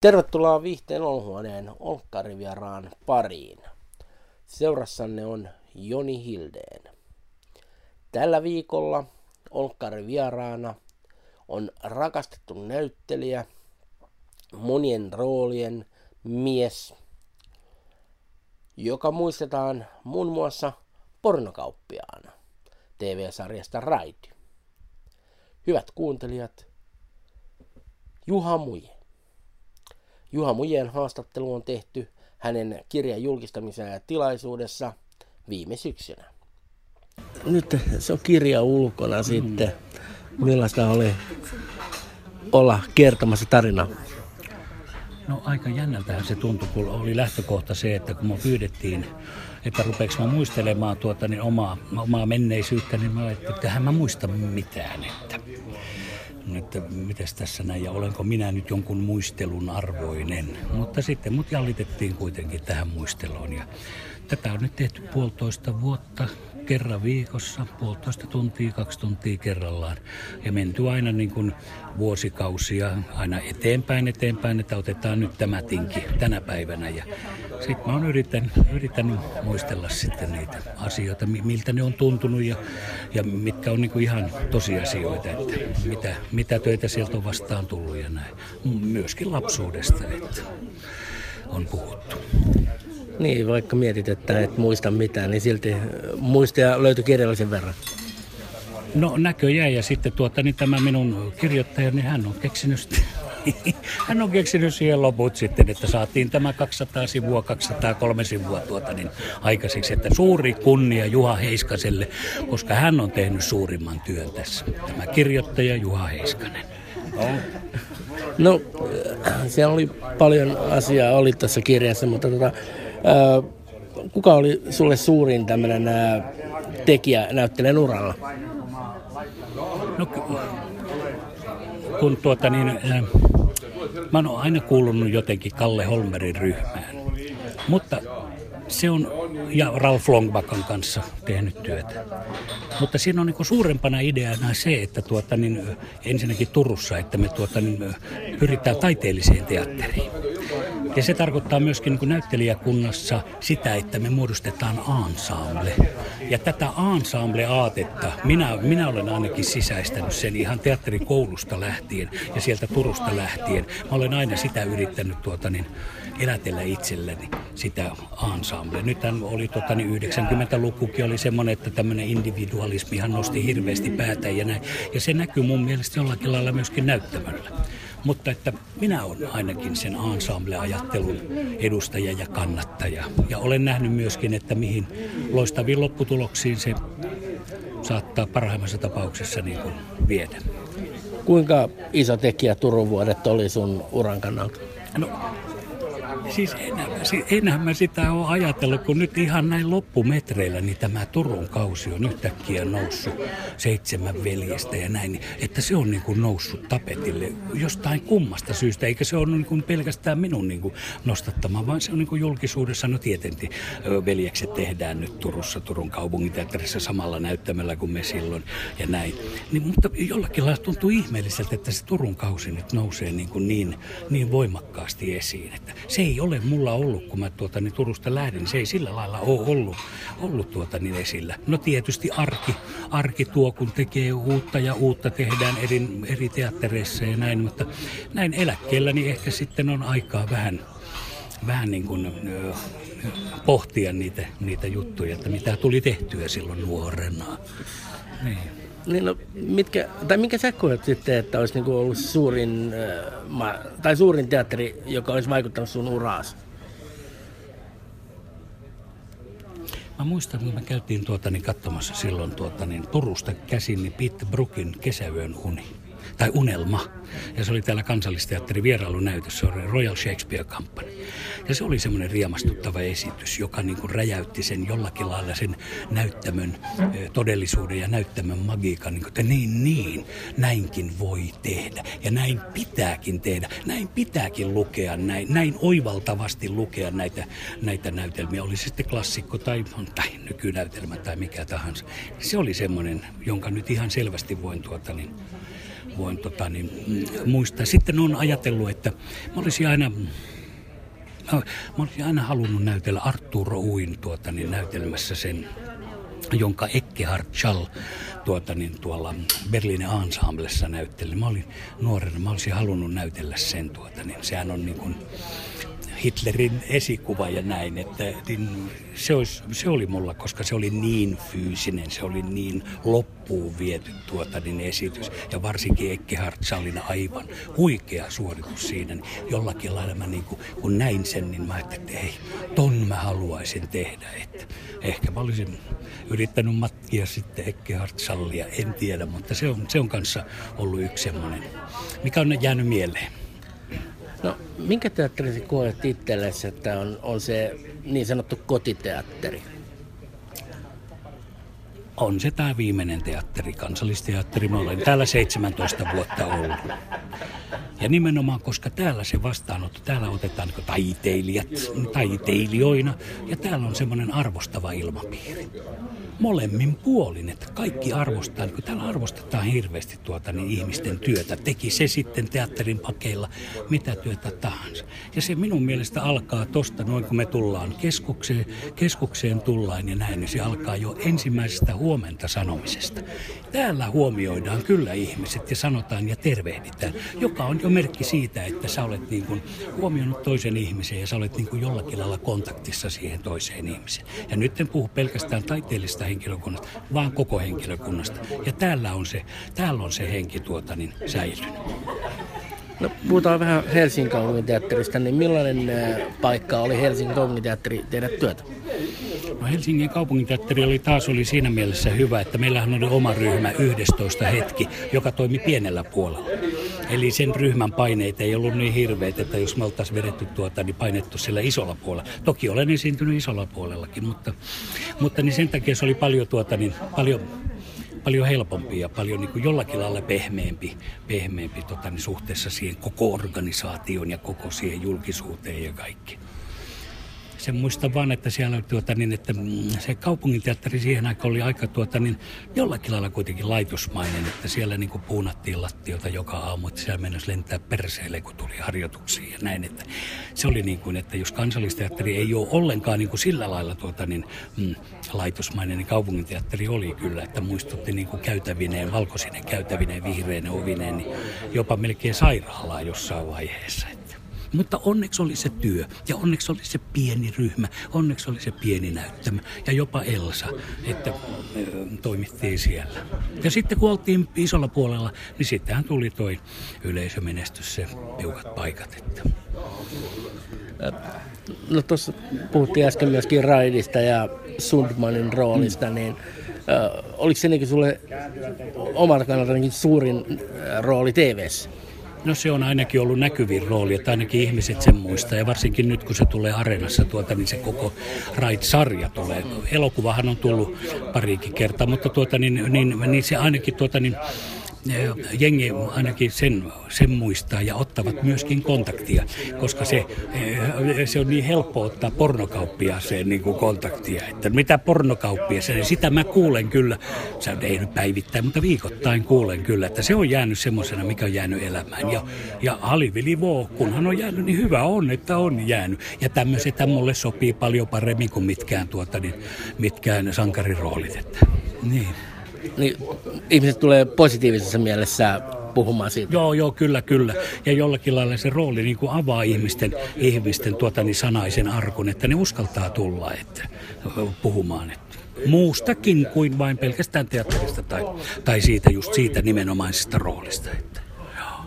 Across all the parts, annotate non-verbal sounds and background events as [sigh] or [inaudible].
Tervetuloa Viihteen Olhuoneen Olkkarivieraan pariin. Seurassanne on Joni Hildeen. Tällä viikolla Olkkarivieraana on rakastettu näyttelijä, monien roolien mies, joka muistetaan muun muassa pornokauppiaana TV-sarjasta Raidi. Hyvät kuuntelijat, Juha Muje. Juha Mujen haastattelu on tehty hänen kirjan julkistamisen ja tilaisuudessa viime syksynä. Nyt se on kirja ulkona mm. sitten. Millaista oli olla kertomassa tarinaa? No aika jännältähän se tuntui, kun oli lähtökohta se, että kun me pyydettiin, että rupeeks mä muistelemaan tuota, niin omaa, omaa menneisyyttä, niin mä ajattelin, että hän mä muista mitään. Että että mitäs tässä näin ja olenko minä nyt jonkun muistelun arvoinen. Mutta sitten mut jallitettiin kuitenkin tähän muisteluun ja tätä on nyt tehty puolitoista vuotta kerran viikossa, puolitoista tuntia, kaksi tuntia kerrallaan. Ja menty aina niin kuin vuosikausia aina eteenpäin, eteenpäin, että otetaan nyt tämä tinki tänä päivänä. Ja sitten mä oon yrittänyt, yrittänyt muistella sitten niitä asioita, miltä ne on tuntunut ja, ja mitkä on niin kuin ihan tosiasioita, että mitä, mitä töitä sieltä on vastaan tullut ja näin. Myöskin lapsuudesta, että on puhuttu. Niin, vaikka mietit, että et muista mitään, niin silti muistoja löytyi kirjallisen verran. No näköjään ja sitten tuota, niin tämä minun kirjoittajani, niin hän on keksinyt [laughs] hän on keksinyt siihen loput sitten, että saatiin tämä 200 sivua, 203 sivua tuota niin aikaiseksi. Että suuri kunnia Juha Heiskaselle, koska hän on tehnyt suurimman työn tässä. Tämä kirjoittaja Juha Heiskanen. No, siellä oli paljon asiaa oli tässä kirjassa, mutta tota, kuka oli sulle suurin tämmöinen tekijä näyttelijän uralla? No, kun tuota niin, mä oon aina kuulunut jotenkin Kalle Holmerin ryhmään. Mutta se on, ja Ralf Longbakan kanssa tehnyt työtä. Mutta siinä on niin suurempana ideana se, että tuota, niin, ensinnäkin Turussa, että me tuota, niin, pyritään taiteelliseen teatteriin. Ja se tarkoittaa myöskin niin näyttelijäkunnassa sitä, että me muodostetaan ensemble. Ja tätä ensemble-aatetta, minä, minä olen ainakin sisäistänyt sen ihan teatterikoulusta lähtien ja sieltä Turusta lähtien. Mä olen aina sitä yrittänyt tuota, niin, elätellä itselleni sitä ensemble. Nythän oli tota, niin 90-lukukin oli semmoinen, että tämmöinen individualismihan nosti hirveästi päätä ja näin. Ja se näkyy mun mielestä jollakin lailla myöskin näyttämällä. Mutta että minä olen ainakin sen ensemble-ajattelun edustaja ja kannattaja. Ja olen nähnyt myöskin, että mihin loistaviin lopputuloksiin se saattaa parhaimmassa tapauksessa niin kuin viedä. Kuinka iso tekijä Turun vuodet oli sun uran kannalta? No Siis enää, enää mä sitä ole ajatellut, kun nyt ihan näin loppumetreillä niin tämä Turun kausi on yhtäkkiä noussut seitsemän veljestä ja näin, että se on niin kuin noussut tapetille jostain kummasta syystä, eikä se ole niin kuin pelkästään minun niin kuin nostattama, vaan se on niin kuin julkisuudessa, no tietenkin veljekset tehdään nyt Turussa, Turun kaupunginteatterissa samalla näyttämällä kuin me silloin ja näin. Niin, mutta jollakin lailla tuntuu ihmeelliseltä, että se Turun kausi nyt nousee niin, kuin niin, niin voimakkaasti esiin, että se ei ole mulla ollut, kun mä tuota, niin Turusta lähdin. Se ei sillä lailla ole ollut, ollut tuota, niin esillä. No tietysti arki, arki tuo, kun tekee uutta ja uutta tehdään eri, eri teattereissa ja näin, mutta näin eläkkeellä niin ehkä sitten on aikaa vähän, vähän niin kuin, pohtia niitä, niitä juttuja, että mitä tuli tehtyä silloin nuorena. Niin. Niin no, mitkä, tai minkä sä koet sitten, että olisi niinku ollut suurin, äh, tai suurin teatteri, joka olisi vaikuttanut sun uraasi? Mä muistan, kun me käytiin tuota, niin katsomassa silloin tuota, niin Turusta käsin niin Pete Brookin kesäyön uni tai unelma. Ja se oli täällä kansallisteatterin vierailunäytös, se oli Royal Shakespeare Company. Ja se oli semmoinen riemastuttava esitys, joka niin kuin räjäytti sen jollakin lailla sen näyttämön todellisuuden ja näyttämön magiikan, niin kuin, että niin, niin, näinkin voi tehdä. Ja näin pitääkin tehdä, näin pitääkin lukea, näin, näin oivaltavasti lukea näitä, näitä näytelmiä. Oli se sitten klassikko tai, tai nykynäytelmä tai mikä tahansa. Se oli semmoinen, jonka nyt ihan selvästi voin tuota niin, voin tota, niin, mm, muistaa. Sitten on ajatellut, että mä olisin aina Mä, olisin aina halunnut näytellä Arturo Uin tuota, niin näytelmässä sen jonka Ekkehard Schall tuota, niin tuolla Berliinin Ensemblessa näytteli. Mä olin nuorena, mä olisin halunnut näytellä sen. Tuota, niin sehän on niin kuin, Hitlerin esikuva ja näin, että niin se, olisi, se oli mulla, koska se oli niin fyysinen, se oli niin loppuun viety tuota niin esitys. Ja varsinkin Ekkehard Salina aivan huikea suoritus siinä. Niin jollakin lailla mä niin kuin, kun näin sen, niin mä ajattelin, että ei, ton mä haluaisin tehdä. Että ehkä mä olisin yrittänyt matkia sitten Ekkehard Sallia, en tiedä, mutta se on, se on kanssa ollut yksi semmoinen, mikä on jäänyt mieleen. No, minkä teatterin koet itsellesi, että on, on se niin sanottu kotiteatteri? On se tämä viimeinen teatteri, kansallisteatteri. Mä olen täällä 17 vuotta ollut. Ja nimenomaan, koska täällä se vastaanotto, täällä otetaan niin taiteilijat taiteilijoina ja täällä on semmoinen arvostava ilmapiiri molemmin puolin, että kaikki arvostaa, niin täällä arvostetaan hirveästi tuota, niin ihmisten työtä, teki se sitten teatterin pakeilla mitä työtä tahansa. Ja se minun mielestä alkaa tosta noin, kun me tullaan keskukseen, keskukseen tullaan ja näin, niin se alkaa jo ensimmäisestä huomenta sanomisesta. Täällä huomioidaan kyllä ihmiset ja sanotaan ja tervehditään, joka on jo merkki siitä, että sä olet niin kuin huomioinut toisen ihmisen ja sä olet niin kuin jollakin lailla kontaktissa siihen toiseen ihmiseen. Ja nyt en puhu pelkästään taiteellista henkilökunnasta, vaan koko henkilökunnasta. Ja täällä on se, täällä on se henki tuota, niin säilynyt. No, puhutaan vähän Helsingin kaupunginteatterista, niin millainen äh, paikka oli Helsingin kaupunginteatteri tehdä työtä? No Helsingin kaupunginteatteri oli taas oli siinä mielessä hyvä, että meillähän oli oma ryhmä 11 hetki, joka toimi pienellä puolella. Eli sen ryhmän paineet ei ollut niin hirveät, että jos me oltaisiin vedetty tuota, niin painettu sillä isolla puolella. Toki olen esiintynyt isolla puolellakin, mutta, mutta niin sen takia se oli paljon, tuota, niin, paljon paljon helpompi ja paljon niin kuin jollakin lailla pehmeämpi, pehmeämpi tota, niin suhteessa siihen koko organisaation ja koko siihen julkisuuteen ja kaikki sen muistan vaan, että siellä tuota, niin, että mm, se kaupunginteatteri siihen aikaan oli aika tuota, niin, jollakin lailla kuitenkin laitosmainen, että siellä niin kuin puunattiin lattiota joka aamu, että siellä mennessä lentää perseelle, kun tuli harjoituksia ja näin. Että se oli niin kuin, että jos kansallisteatteri ei ole ollenkaan niin kuin sillä lailla tuota, niin, mm, laitosmainen, niin kaupunginteatteri oli kyllä, että muistutti niin kuin käytävineen, valkoisinen käytävineen, vihreinen ovineen, niin jopa melkein sairaalaa jossain vaiheessa. Mutta onneksi oli se työ ja onneksi oli se pieni ryhmä, onneksi oli se pieni näyttämä ja jopa Elsa, että toimittiin siellä. Ja sitten kun oltiin isolla puolella, niin sittenhän tuli toi yleisömenestys, se piukat paikat. Että. No tuossa puhuttiin äsken myöskin Raidista ja Sundmanin roolista, mm. niin äh, oliko se niin sulle omalta kannalta suurin äh, rooli TVssä? No se on ainakin ollut näkyvin rooli, että ainakin ihmiset sen muistaa. Ja varsinkin nyt, kun se tulee areenassa tuota, niin se koko Raid-sarja tulee. Elokuvahan on tullut parikin kertaa, mutta tuota, niin, niin, niin se ainakin tuota, niin, jengi ainakin sen, sen muistaa ja ottavat myöskin kontaktia, koska se, se on niin helppo ottaa pornokauppiaaseen niin kuin kontaktia. Että mitä pornokauppiaaseen, sitä mä kuulen kyllä, se ei nyt päivittäin, mutta viikoittain kuulen kyllä, että se on jäänyt semmoisena, mikä on jäänyt elämään. Ja, ja Halivili Voo, kunhan on jäänyt, niin hyvä on, että on jäänyt. Ja tämmöiset mulle sopii paljon paremmin kuin mitkään, tuota, niin, mitkään sankariroolit. Että, niin niin ihmiset tulee positiivisessa mielessä puhumaan siitä. Joo, joo, kyllä, kyllä. Ja jollakin lailla se rooli niin kuin avaa ihmisten, ihmisten tuota, niin sanaisen arkun, että ne uskaltaa tulla että, puhumaan. Että muustakin kuin vain pelkästään teatterista tai, tai siitä just siitä nimenomaisesta roolista. Että,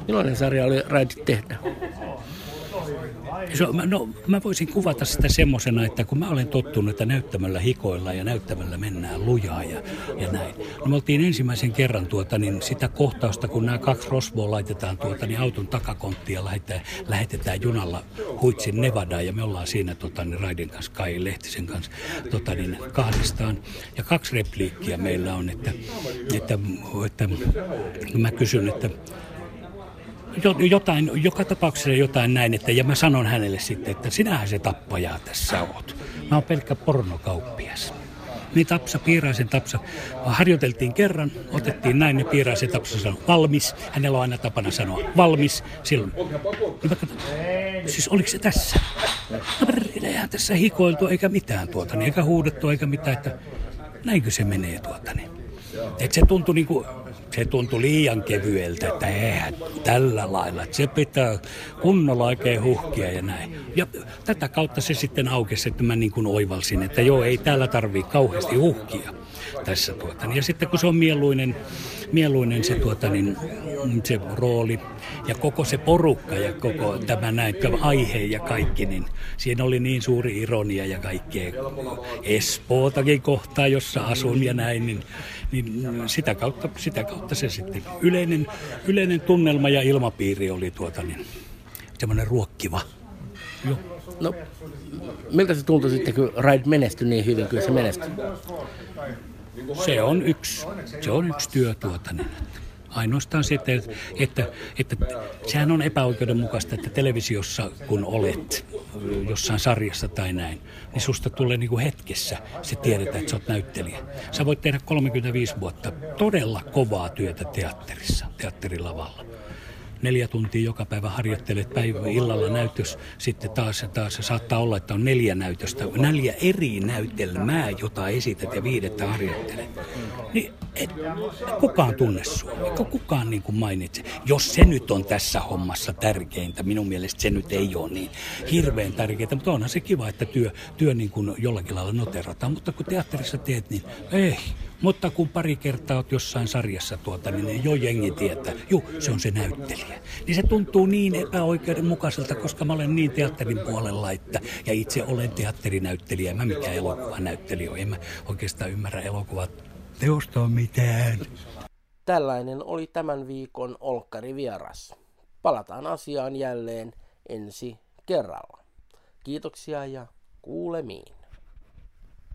Millainen sarja oli Raidit tehdä? Se, no, mä voisin kuvata sitä semmoisena, että kun mä olen tottunut, että näyttämällä hikoilla ja näyttämällä mennään lujaa ja, ja näin. No me oltiin ensimmäisen kerran tuota, niin sitä kohtausta, kun nämä kaksi rosvoa laitetaan tuota, niin auton takakonttiin ja lähetetään, lähetetään junalla Huitsin Nevadaan ja me ollaan siinä tota, niin Raiden kanssa, Kai Lehtisen kanssa tota, niin kahdestaan. Ja kaksi repliikkiä meillä on, että, että, että, että mä kysyn, että jotain, joka tapauksessa jotain näin, että, ja mä sanon hänelle sitten, että sinähän se tappaja tässä oot. Mä oon pelkkä pornokauppias. Niin Tapsa, Piiraisen Tapsa, harjoiteltiin kerran, otettiin näin ja Piiraisen Tapsa sanoi valmis. Hänellä on aina tapana sanoa valmis silloin. Niin siis oliko se tässä? No eihän tässä hikoiltu eikä mitään tuota, niin, eikä huudettu eikä mitään, että näinkö se menee tuota. Niin. Et se tuntui niin kuin, se tuntui liian kevyeltä, että eihän tällä lailla, että se pitää kunnolla oikein huhkia ja näin. Ja tätä kautta se sitten aukesi, että mä niin kuin oivalsin, että joo, ei täällä tarvii kauheasti huhkia tässä. Tuota. Ja sitten kun se on mieluinen, mieluinen se, tuota, niin, se rooli ja koko se porukka ja koko tämä näin, aihe ja kaikki, niin siinä oli niin suuri ironia ja kaikkea Espootakin kohtaa, jossa asun ja näin, niin, niin sitä, kautta, sitä kautta se sitten yleinen, yleinen tunnelma ja ilmapiiri oli tuota niin, semmoinen ruokkiva. Joo. No, miltä se tuntui sitten, kun Ride menestyi niin hyvin, kyllä se menestyi? Se on yksi, se on yksi työ tuota, niin, Ainoastaan se, että, että, että sehän on epäoikeudenmukaista, että televisiossa kun olet jossain sarjassa tai näin, niin susta tulee niin kuin hetkessä se tiedetään, että sä oot näyttelijä. Sä voit tehdä 35 vuotta todella kovaa työtä teatterissa, teatterilavalla neljä tuntia joka päivä harjoittelet päivä illalla näytös, sitten taas, taas saattaa olla, että on neljä näytöstä, neljä eri näytelmää, jota esität ja viidettä harjoittelet. Niin et, kukaan tunne sua, eikä kukaan niin kuin mainitse. Jos se nyt on tässä hommassa tärkeintä, minun mielestä se nyt ei ole niin hirveän tärkeintä, mutta onhan se kiva, että työ, työ niin kuin jollakin lailla noterataan, mutta kun teatterissa teet, niin ei, mutta kun pari kertaa olet jossain sarjassa tuota, niin jo jengi tietää, juu, se on se näyttelijä. Niin se tuntuu niin epäoikeudenmukaiselta, koska mä olen niin teatterin puolella, että, ja itse olen teatterinäyttelijä, mä mikään elokuvanäyttelijä En mä oikeastaan ymmärrä elokuvat teosta mitään. Tällainen oli tämän viikon Olkkari vieras. Palataan asiaan jälleen ensi kerralla. Kiitoksia ja kuulemiin.